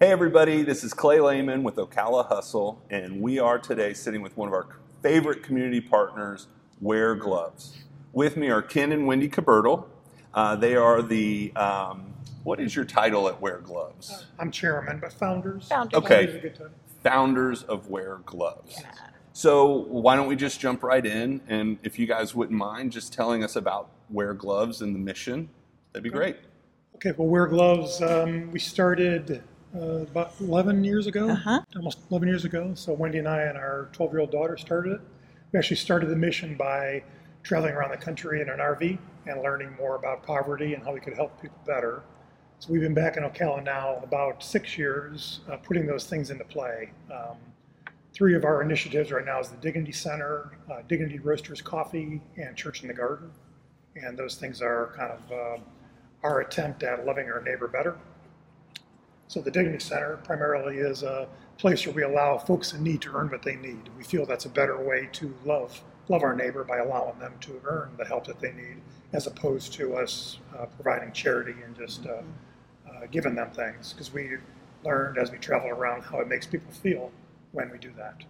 Hey, everybody, this is Clay Lehman with Ocala Hustle, and we are today sitting with one of our favorite community partners, Wear Gloves. With me are Ken and Wendy Cabertle. Uh, they are the, um, what is your title at Wear Gloves? I'm chairman, but founders. Founders. Okay. Founders is a good title. Founders of Wear Gloves. Yeah. So, why don't we just jump right in? And if you guys wouldn't mind just telling us about Wear Gloves and the mission, that'd be great. Okay, well, Wear Gloves, um, we started uh, about 11 years ago, Uh-huh. almost 11 years ago. So Wendy and I and our 12 year old daughter started it. We actually started the mission by traveling around the country in an RV and learning more about poverty and how we could help people better. So we've been back in Ocala now about six years, uh, putting those things into play. Um, three of our initiatives right now is the Dignity Center, uh, Dignity Roasters Coffee, and Church in the Garden. And those things are kind of uh, our attempt at loving our neighbor better. So the Dignity Center primarily is a place where we allow folks in need to earn what they need. We feel that's a better way to love love our neighbor by allowing them to earn the help that they need, as opposed to us uh, providing charity and just uh, uh, giving them things. Because we learned as we travel around how it makes people feel when we do that,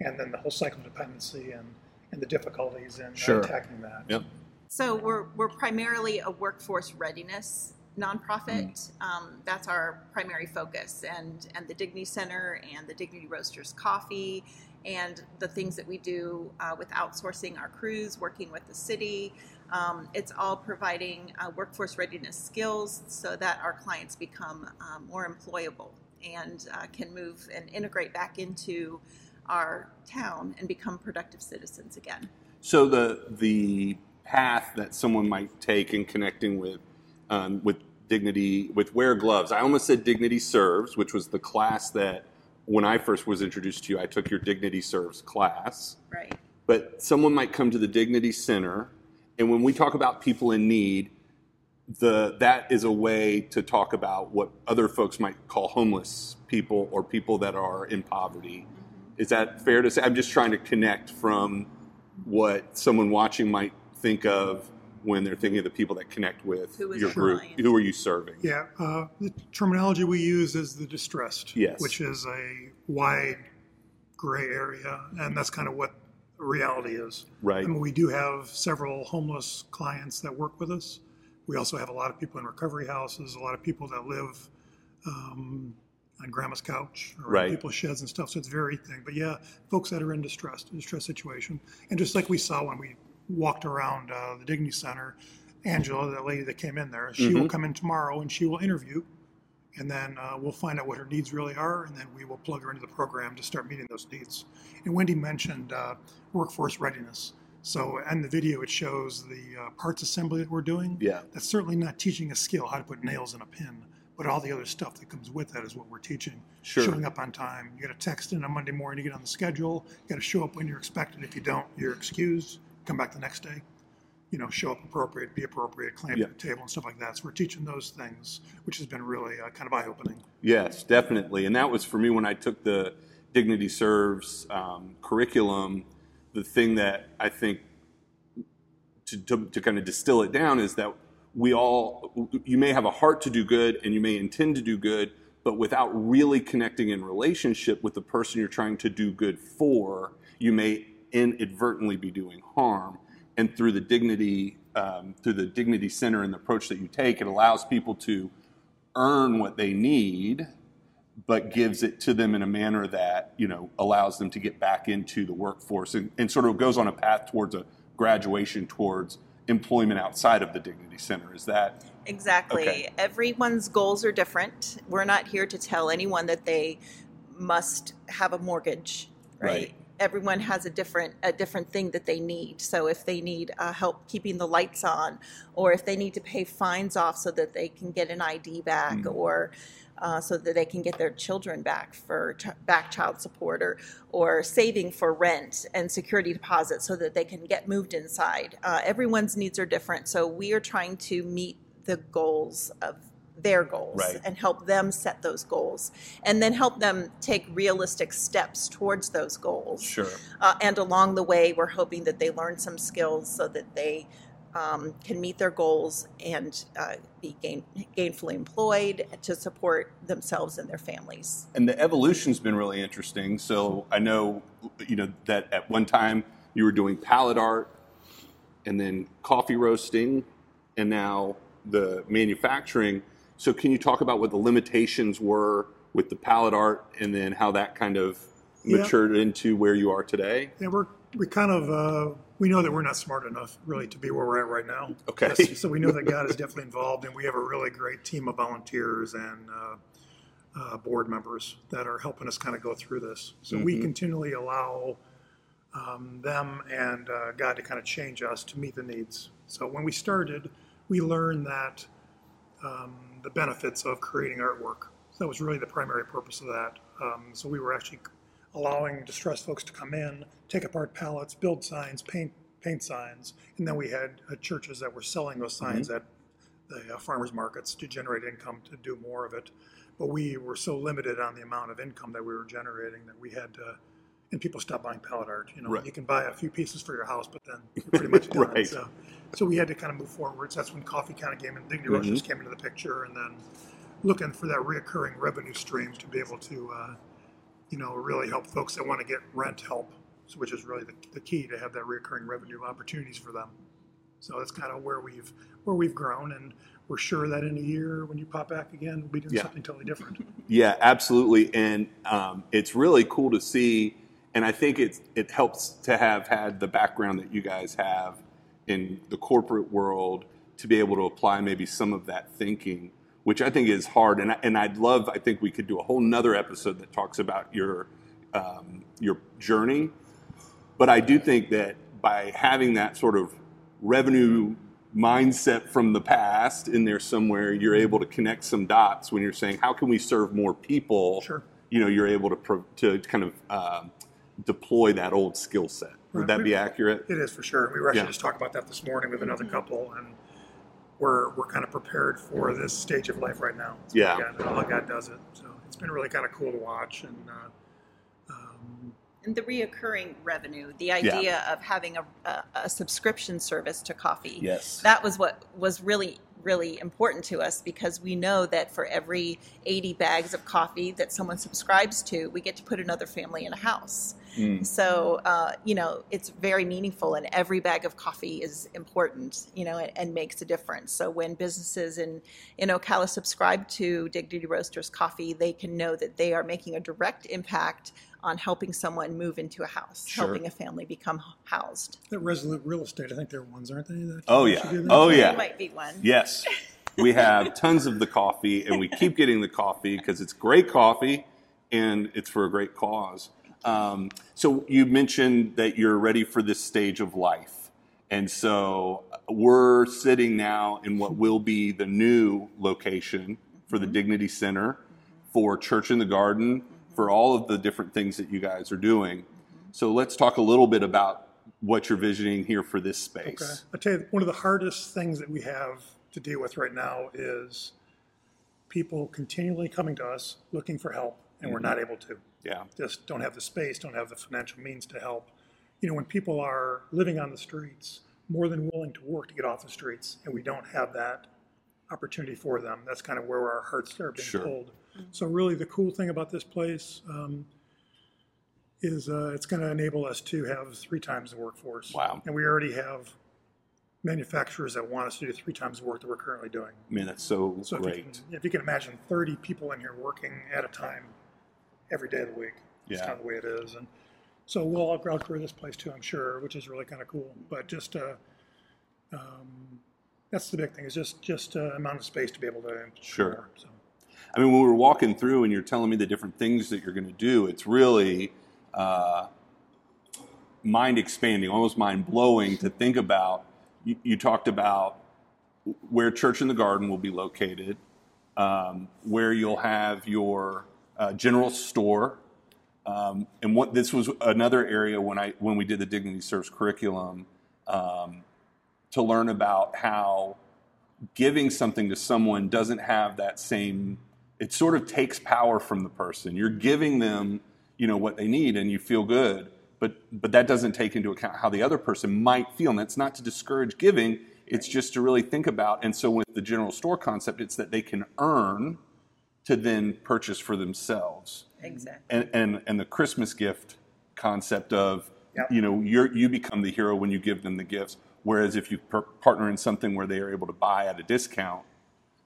and then the whole cycle of dependency and and the difficulties in Sure. uh, tackling that. Yep. So we're, we're primarily a workforce readiness nonprofit. Um, that's our primary focus, and and the Dignity Center and the Dignity Roasters Coffee, and the things that we do uh, with outsourcing our crews, working with the city. Um, it's all providing uh, workforce readiness skills so that our clients become um, more employable and uh, can move and integrate back into our town and become productive citizens again. So the the path that someone might take in connecting with um, with dignity with wear gloves. I almost said dignity serves, which was the class that when I first was introduced to you, I took your dignity serves class. Right. But someone might come to the dignity center, and when we talk about people in need, the that is a way to talk about what other folks might call homeless people or people that are in poverty. Mm-hmm. Is that fair to say? I'm just trying to connect from what someone watching might think of when they're thinking of the people that connect with Who is your group. client? Who are you serving? Yeah, uh, the terminology we use is the distressed, Yes. which is a wide gray area, and that's kind of what reality is. Right. I mean, we do have several homeless clients that work with us. We also have a lot of people in recovery houses, a lot of people that live um, on grandma's couch or Right. people's sheds and stuff. So it's very thing. But yeah, folks that are in distress, distress situation, and just like we saw when we walked around uh, the Dignity Center, Angela, that lady that came in there, she will Mhm. come in tomorrow and she will interview, and then uh, we'll find out what her needs really are, and then we will plug her into the program to start meeting those needs. And Wendy mentioned uh, workforce readiness. So in the video, it shows the uh, parts assembly that we're doing. Yeah. That's certainly not teaching a skill how to put nails in a pin, but all the other stuff that comes with that is what we're teaching. Sure. Showing up on time. You got to text in on Monday morning to get on the schedule. You got to show up when you're expected. If you don't, you're excused. Come back the next day. You know, show up appropriate, be appropriate, clean up Yeah. the table and stuff like that. So we're teaching those things, which has been really uh, kind of eye opening. Yes, definitely. And that was for me when I took the Dignity Serves um, curriculum. The thing that I think to, to, to kind of distill it down is that we all, you may have a heart to do good and you may intend to do good, but without really connecting in relationship with the person you're trying to do good for, you may inadvertently be doing harm. And through the dignity, um, through the dignity center and the approach that you take, it allows people to earn what they need, but gives it to them in a manner that you know allows them to get back into the workforce and, and sort of goes on a path towards a graduation towards employment outside of the dignity center. Is that Exactly. Okay. Everyone's goals are different. We're not here to tell anyone that they must have a mortgage, right? Right. Everyone has a different a different thing that they need. So if they need uh, help keeping the lights on, or if they need to pay fines off so that they can get an ID back, Mm. or uh, so that they can get their children back for ch- back child support, or or saving for rent and security deposit so that they can get moved inside. Uh, everyone's needs are different, so we are trying to meet the goals of their goals Right. and help them set those goals and then help them take realistic steps towards those goals sure? uh, and along the way we're hoping that they learn some skills so that they um, can meet their goals and uh, be gain, gainfully employed to support themselves and their families. And the evolution's been really interesting. So I know, you know, that at one time you were doing pallet art, and then coffee roasting, and now the manufacturing. So can you talk about what the limitations were with the pallet art, and then how that kind of Yeah. matured into where you are today? Yeah, we're we kind of uh, we know that we're not smart enough really to be where we're at right now. Okay. Yes, so we know that God is definitely involved, and we have a really great team of volunteers and uh, uh, board members that are helping us kind of go through this. So we Mhm. continually allow um, them and uh, God to kind of change us to meet the needs. So when we started, we learned that um, the benefits of creating artwork. So that was really the primary purpose of that. Um, so we were actually allowing distressed folks to come in, take apart pallets, build signs, paint paint signs, and then we had uh, churches that were selling those signs at the uh, farmers markets to generate income to do more of it. But we were so limited on the amount of income that we were generating that we had to, and people stop buying pallet art. You know, Right. you can buy a few pieces for your house, but then you're pretty much done. Right. So, so we had to kind of move forwards. That's when coffee kind of came in, Dignity Mhm. Roasters came into the picture, and then looking for that reoccurring revenue stream to be able to, uh, you know, really help folks that want to get rent help, so, which is really the, the key to have that reoccurring revenue opportunities for them. So that's kind of where we've where we've grown, and we're sure that in a year when you pop back again, we'll be doing Yeah. something totally different. Yeah, absolutely, and um, it's really cool to see. And I think it's it helps to have had the background that you guys have in the corporate world to be able to apply maybe some of that thinking, which I think is hard. And I, and I'd love. I think we could do a whole nother episode that talks about your um, your journey. But I do think that by having that sort of revenue mindset from the past in there somewhere, you're able to connect some dots when you're saying, how can we serve more people? Sure. You know, you're able to pro- to kind of um, deploy that old skill set. Would Right. that be accurate? It is for sure. We were actually Yeah. just talking about that this morning with another couple, and we're we're kind of prepared for this stage of life right now. So Yeah. God, all God does it. So it's been really kind of cool to watch, and uh, um, And the reoccurring revenue, the idea of having a, a, a subscription service to coffee. Yes. That was what was really, really important to us because we know that for every 80 bags of coffee that someone subscribes to, we get to put another family in a house. Mm. So, uh, you know, it's very meaningful, and every bag of coffee is important, you know, and, and makes a difference. So, when businesses in, in Ocala subscribe to Dignity Roasters coffee, they can know that they are making a direct impact on helping someone move into a house, Sure. helping a family become housed. that Resolute Real Estate, I think they're ones, aren't they? That Oh, yeah. that? Oh, yeah. You might be one. Yes. We have tons of the coffee, and we keep getting the coffee because it's great coffee and it's for a great cause. Um, so, you mentioned that you're ready for this stage of life. And so, we're sitting now in what will be the new location for the Dignity Center, for Church in the Garden, for all of the different things that you guys are doing. So, let's talk a little bit about what you're visioning here for this space. Okay. I tell you, one of the hardest things that we have to deal with right now is people continually coming to us looking for help, and we're not able to. Yeah. Just don't have the space, don't have the financial means to help. You know, when people are living on the streets, more than willing to work to get off the streets, and we don't have that opportunity for them, that's kind of where our hearts are being Sure. pulled. So, really, the cool thing about this place um, is uh, it's going to enable us to have three times the workforce. Wow. And we already have manufacturers that want us to do three times the work that we're currently doing. Man, that's so, So if you, great. can, if you can imagine 30 people in here working at a time every day of the week, it's Yeah. kind of the way it is. And so we'll all outgrow outgrow this place too, I'm sure, which is really kind of cool. But just uh, um, that's the big thing is just just uh, amount of space to be able to Sure. more, So I mean, when we were walking through and you're telling me the different things that you're going to do, it's really uh, mind expanding, almost mind blowing to think about. You, you talked about where Church in the Garden will be located, um, where you'll have your uh, general store. Um, and what this was another area when I when we did the Dignity Serves curriculum um, to learn about how giving something to someone doesn't have that same it sort of takes power from the person you're giving them you know what they need and you feel good but but that doesn't take into account how the other person might feel and that's not to discourage giving It's just to really think about. And so with the general store concept, it's that they can earn to then purchase for themselves. Exactly. And and, and the Christmas gift concept of Yep. you know you're you become the hero when you give them the gifts. Whereas if you per- partner in something where they are able to buy at a discount,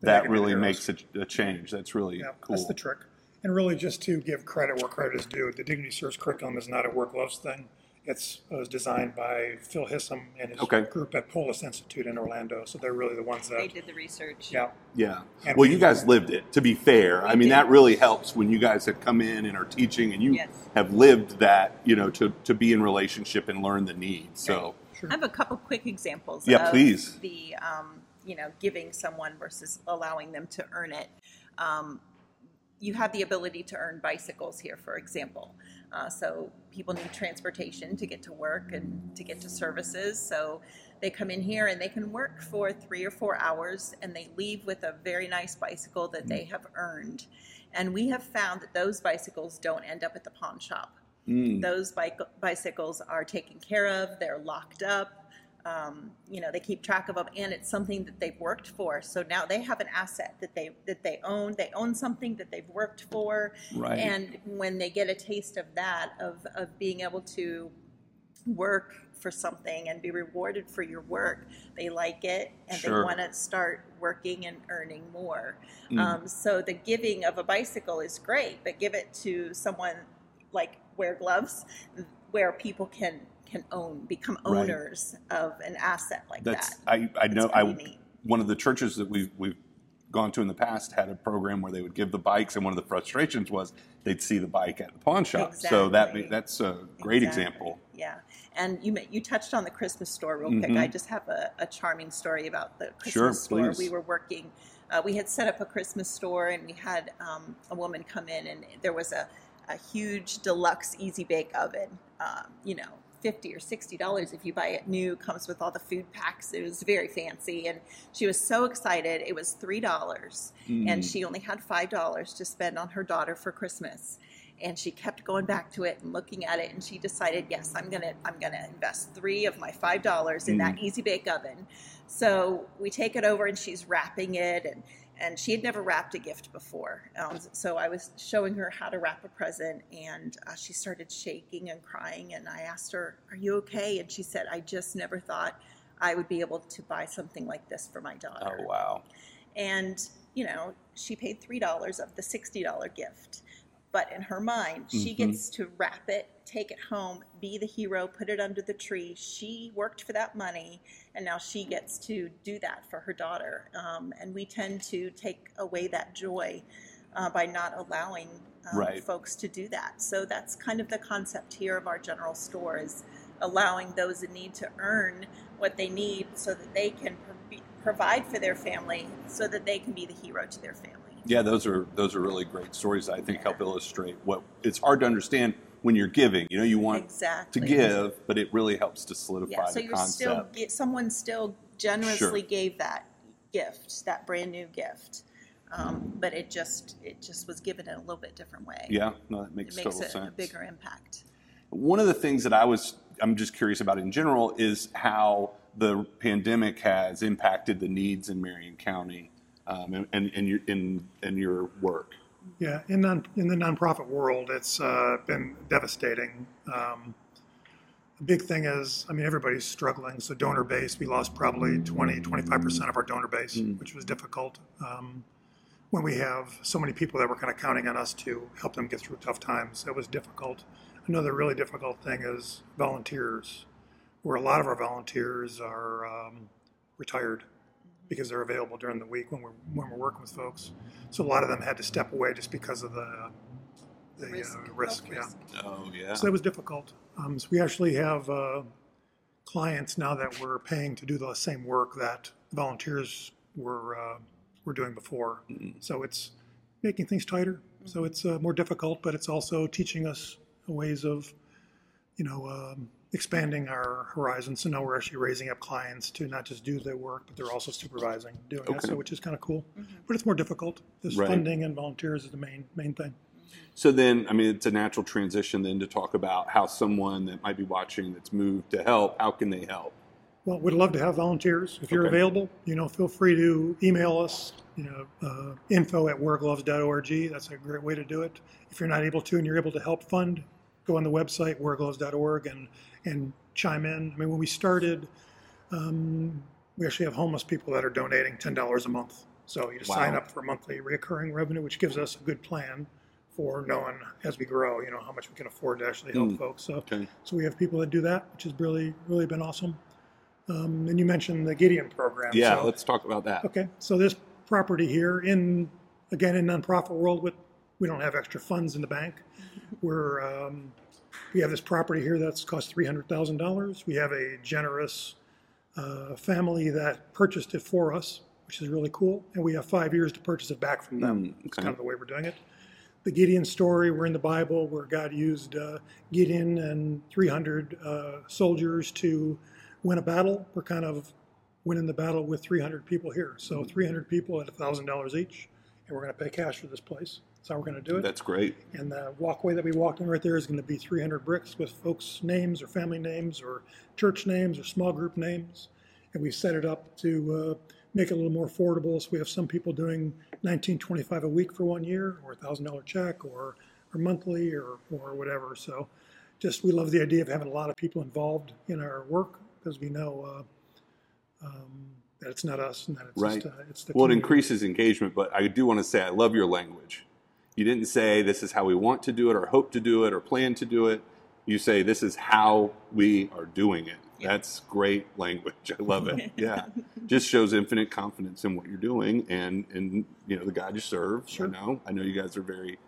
that really makes a, a change. That's really Yeah, cool. that's the trick. And really, just to give credit where credit is due, the Dignity Serves curriculum is not a Wear Gloves thing. It's it was designed by Phil Hissam and his Okay. group at Polis Institute in Orlando. So they're really the ones They that, did the research. yeah, Yeah. And well, we- you guys lived it. To be fair, I mean did. that really helps when you guys have come in and are teaching, and you Yes. have lived that. You know, to to be in relationship and learn the needs. So sure. I have a couple quick examples. Yeah, of please. The um, you know giving someone versus allowing them to earn it. Um, you have the ability to earn bicycles here, for example. Uh, so people need transportation to get to work and to get to services. So they come in here and they can work for three or four hours and they leave with a very nice bicycle that they have earned. And we have found that those bicycles don't end up at the pawn shop mm, those bike, bicycles are taken care of they're locked up um, you know they keep track of them and it's something that they've worked for so now they have an asset that they that they own they own something that they've worked for right. and when they get a taste of that of, of being able to work for something and be rewarded for your work they like it and Sure. they want to start working and earning more Mm. um, so the giving of a bicycle is great but give it to someone like wear gloves where people can can own become Right. owners of an asset like That's that I I know I neat. one of the churches that we've we've gone to in the past had a program where they would give the bikes, and one of the frustrations was they'd see the bike at the pawn shop. So that that's a great Exactly. example. Yeah, and you you touched on the Christmas store real quick. Mhm. I just have a, a charming story about the Christmas Sure, store. please. We were working. Uh, we had set up a Christmas store, and we had um, a woman come in, and there was a, a huge deluxe easy bake oven. Um, you know, fifty or sixty dollars if you buy it new. Comes with all the food packs. It was very fancy, and she was so excited. It was three dollars, and Mm. she only had five dollars to spend on her daughter for Christmas. And she kept going back to it and looking at it, and she decided, yes, I'm gonna I'm gonna invest three of my five dollars in that easy bake oven. So we take it over, and she's wrapping it, and and she had never wrapped a gift before. Um, so I was showing her how to wrap a present, and uh, she started shaking and crying. And I asked her, "Are you okay?" And she said, "I just never thought I would be able to buy something like this for my daughter." Oh wow. and you know she paid three dollars of the sixty dollar gift but in her mind she Mhm. gets to wrap it take it home be the hero put it under the tree she worked for that money and now she gets to do that for her daughter um, and we tend to take away that joy uh, by not allowing um, Right. folks to do that so that's kind of the concept here of our general store is allowing those in need to earn what they need so that they can pro- provide for their family so that they can be the hero to their family. Yeah, those are those are really great stories. that I think help illustrate what it's hard to understand when you're giving. You know, you want exactly. to give, but it really helps to solidify Yeah, so the you're concept. still someone still generously Sure. gave that gift, that brand new gift, um, but it just it just was given in a little bit different way. yeah, no, that makes, it makes, makes total a, a bigger impact. One of the things that I was I'm just curious about in general is how the pandemic has impacted the needs in Marion County um, and, and, and your in and your work. Yeah, in non in the nonprofit world, it's uh, been devastating. Um, the big thing is, I mean, everybody's struggling. So donor base, we lost probably 20, 25 percent of our donor base, Mm. which was difficult. Um, when we have so many people that were kind of counting on us to help them get through tough times, it was difficult. Another really difficult thing is volunteers, where a lot of our volunteers are um, retired because they're available during the week when we're when we're working with folks. So a lot of them had to step away just because of the the Risk, uh, risk. Yeah. risk. Oh yeah. So that was difficult. Um, so we actually have uh, clients now that we're paying to do the same work that volunteers were uh, were doing before. Mm. So it's making things tighter. So it's uh, more difficult, but it's also teaching us ways of, you know, um, expanding our horizons. So now we're actually raising up clients to not just do their work, but they're also supervising doing it. So which is kind of cool, Mhm. but it's more difficult. This Right. funding and volunteers is the main main thing. So then, I mean, it's a natural transition then to talk about how someone that might be watching that's moved to help, how can they help? Well, we'd love to have volunteers. If you're Okay. available, you know, feel free to email us, you know, uh, info at weargloves.org. That's a great way to do it. If you're not able to and you're able to help fund, go on the website, weargloves.org, and, and chime in. I mean, when we started, um, we actually have homeless people that are donating $10 a month. So you just sign up for monthly recurring revenue, which gives us a good plan for knowing as we grow, you know, how much we can afford to actually help Mm. folks. So Okay. so we have people that do that, which has really, really been awesome. Um, and you mentioned the Gideon program. Yeah, So- let's talk about that. okay. So this property here, in again in nonprofit world, with we don't have extra funds in the bank. We're um, we have this property here that's cost three hundred thousand dollars. We have a generous uh, family that purchased it for us, which is really cool, and we have five years to purchase it back from them. Mm, It's okay. kind of the way we're doing it the Gideon story. We're in the Bible where God used uh, Gideon and 300 uh, soldiers to win a battle. We're kind of winning the battle with 300 people here. So 300 people at $1,000 each, and we're going to pay cash for this place. That's how we're going to do it. That's great. And the walkway that we walked in right there is going to be 300 bricks with folks' names or family names or church names or small group names. And we set it up to uh, make it a little more affordable. So we have some people doing 1925 a week for one year, or a thousand dollar check, or or monthly, or or whatever. So just we love the idea of having a lot of people involved in our work because we know uh, um, that it's not us and that it's Right. just, uh, it's the Well, it increases engagement, but I do want to say I love your language. You didn't say this is how we want to do it, or hope to do it, or plan to do it. You say this is how we are doing it. Yeah. That's great language. I love it. Yeah, just shows infinite confidence in what you're doing and and you know the God you serve. Sure. I know. I know you guys are very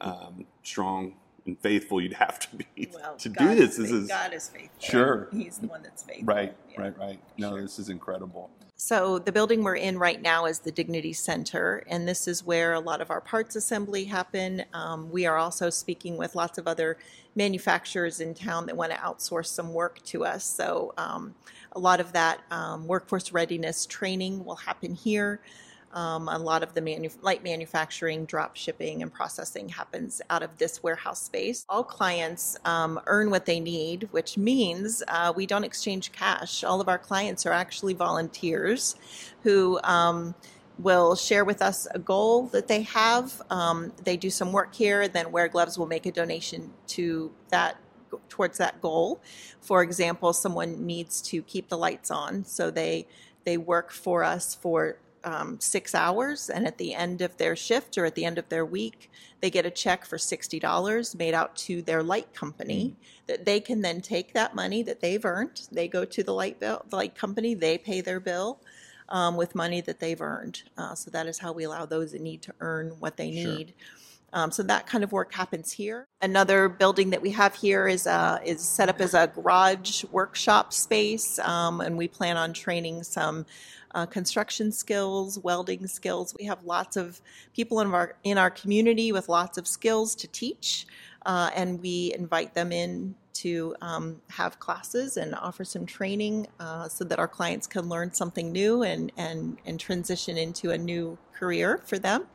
um, strong and faithful. You'd have to be Well, to God do this. Is, This is God is faithful. Sure. He's the one that's faithful. right, Yeah. right, right. No, Sure. this is incredible. So the building we're in right now is the Dignity Center, and this is where a lot of our parts assembly happen. Um, we are also speaking with lots of other manufacturers in town that want to outsource some work to us. So um, a lot of that um, workforce readiness training will happen here. Um, a lot of the manu- light manufacturing, drop shipping, and processing happens out of this warehouse space. All clients um, earn what they need, which means uh, we don't exchange cash. All of our clients are actually volunteers who um, will share with us a goal that they have. Um, they do some work here, then Wear Gloves will make a donation to that towards that goal. For example, someone needs to keep the lights on, so they they work for us for um, six hours, and at the end of their shift or at the end of their week, they get a check for sixty dollars made out to their light company. That they can then take that money that they've earned. They go to the light bill, the light company. They pay their bill um, with money that they've earned. Uh, so that is how we allow those that need to earn what they Sure. need. Um, so that kind of work happens here. Another building that we have here is uh, is set up as a garage workshop space, um, and we plan on training some uh, construction skills, welding skills. We have lots of people in our in our community with lots of skills to teach, uh, and we invite them in to um, have classes and offer some training uh, so that our clients can learn something new and and and transition into a new career for them.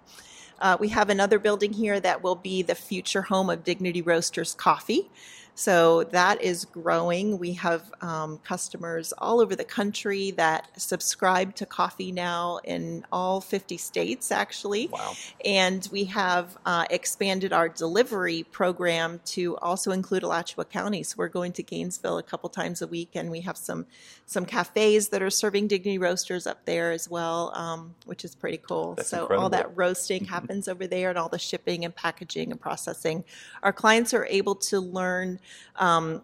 Uh, we have another building here that will be the future home of Dignity Roasters Coffee. So that is growing. We have um, customers all over the country that subscribe to coffee now in all 50 states, actually. Wow. And we have uh, expanded our delivery program to also include Alachua County. So we're going to Gainesville a couple times a week, and we have some some cafes that are serving Dignity Roasters up there as well, um, which is pretty cool. That's so incredible. all that roasting happens over there, and all the shipping and packaging and processing. Our clients are able to learn. Um,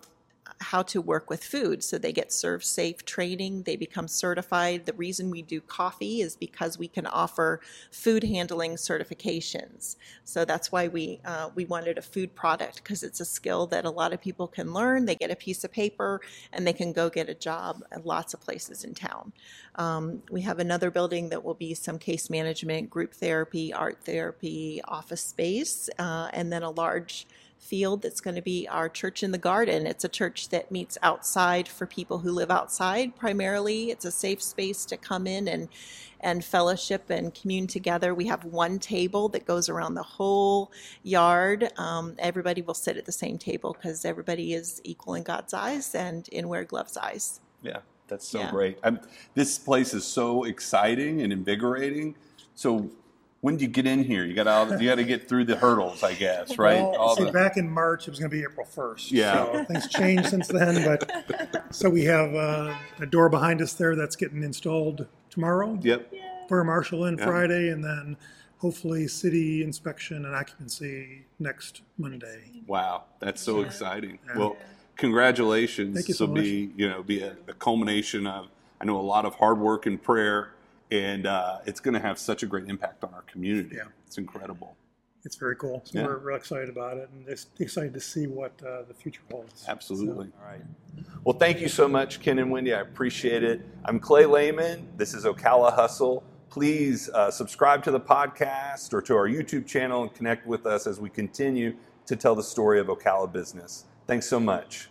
how to work with food. So they get ServSafe training, they become certified. The reason we do coffee is because we can offer food handling certifications. So that's why we uh, we wanted a food product because it's a skill that a lot of people can learn. They get a piece of paper and they can go get a job at lots of places in town. Um, we have another building that will be some case management, group therapy, art therapy, office space, uh, and then a large field that's going to be our church in the garden. It's a church that meets outside for people who live outside primarily. It's a safe space to come in and and fellowship and commune together. We have one table that goes around the whole yard. Um, everybody will sit at the same table because everybody is equal in God's eyes and in Wear Gloves eyes. Yeah, That's so Yeah. great. i this place is so exciting and invigorating. So when do you get in here? You got to you got to get through the hurdles, I guess, right? Well, All see, the- back in March, it was going to be April 1st. Yeah. So things changed since then, but so we have uh, a door behind us there that's getting installed tomorrow. yep. Fire marshal in Yeah. Friday, and then hopefully city inspection and occupancy next Monday. Wow, that's so exciting. Yeah. Well, congratulations. Thank you this so will be you know be a, a culmination of I know a lot of hard work and prayer, and uh, it's going to have such a great impact on our community. Yeah. It's incredible. It's very cool. So Yeah. we're real excited about it, and just excited to see what uh, the future holds. Absolutely. All right. Well, thank you so much, Ken and Wendy. I appreciate it. I'm Clay Lehman. This is Ocala Hustle. Please uh, subscribe to the podcast or to our YouTube channel and connect with us as we continue to tell the story of Ocala business. Thanks so much.